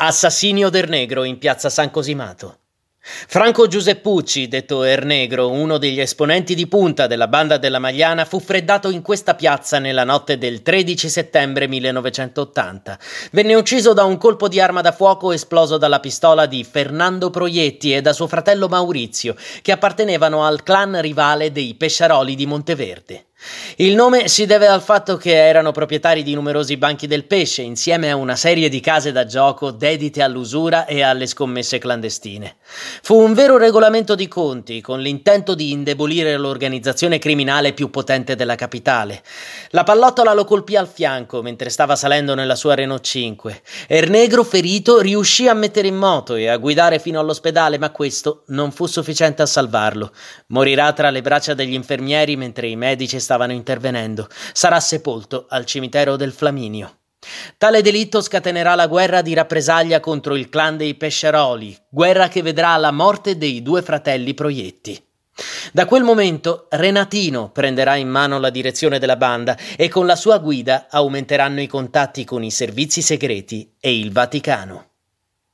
Assassinio del Negro in piazza San Cosimato. Franco Giuseppucci, detto Ernegro, uno degli esponenti di punta della banda della Magliana, fu freddato in questa piazza nella notte del 13 settembre 1980. Venne ucciso da un colpo di arma da fuoco esploso dalla pistola di Fernando Proietti e da suo fratello Maurizio, che appartenevano al clan rivale dei Pesciaroli di Monteverde. Il nome si deve al fatto che erano proprietari di numerosi banchi del pesce, insieme a una serie di case da gioco dedite all'usura e alle scommesse clandestine. Fu un vero regolamento di conti, con l'intento di indebolire l'organizzazione criminale più potente della capitale. La pallottola lo colpì al fianco mentre stava salendo nella sua Renault 5. Ernegro, ferito, riuscì a mettere in moto e a guidare fino all'ospedale, ma questo non fu sufficiente a salvarlo. Morirà tra le braccia degli infermieri mentre i medici stavano intervenendo. Sarà sepolto al cimitero del Flaminio. Tale delitto scatenerà la guerra di rappresaglia contro il clan dei Pesceroli, guerra che vedrà la morte dei due fratelli Proietti. Da quel momento Renatino prenderà in mano la direzione della banda e con la sua guida aumenteranno i contatti con i servizi segreti e il Vaticano.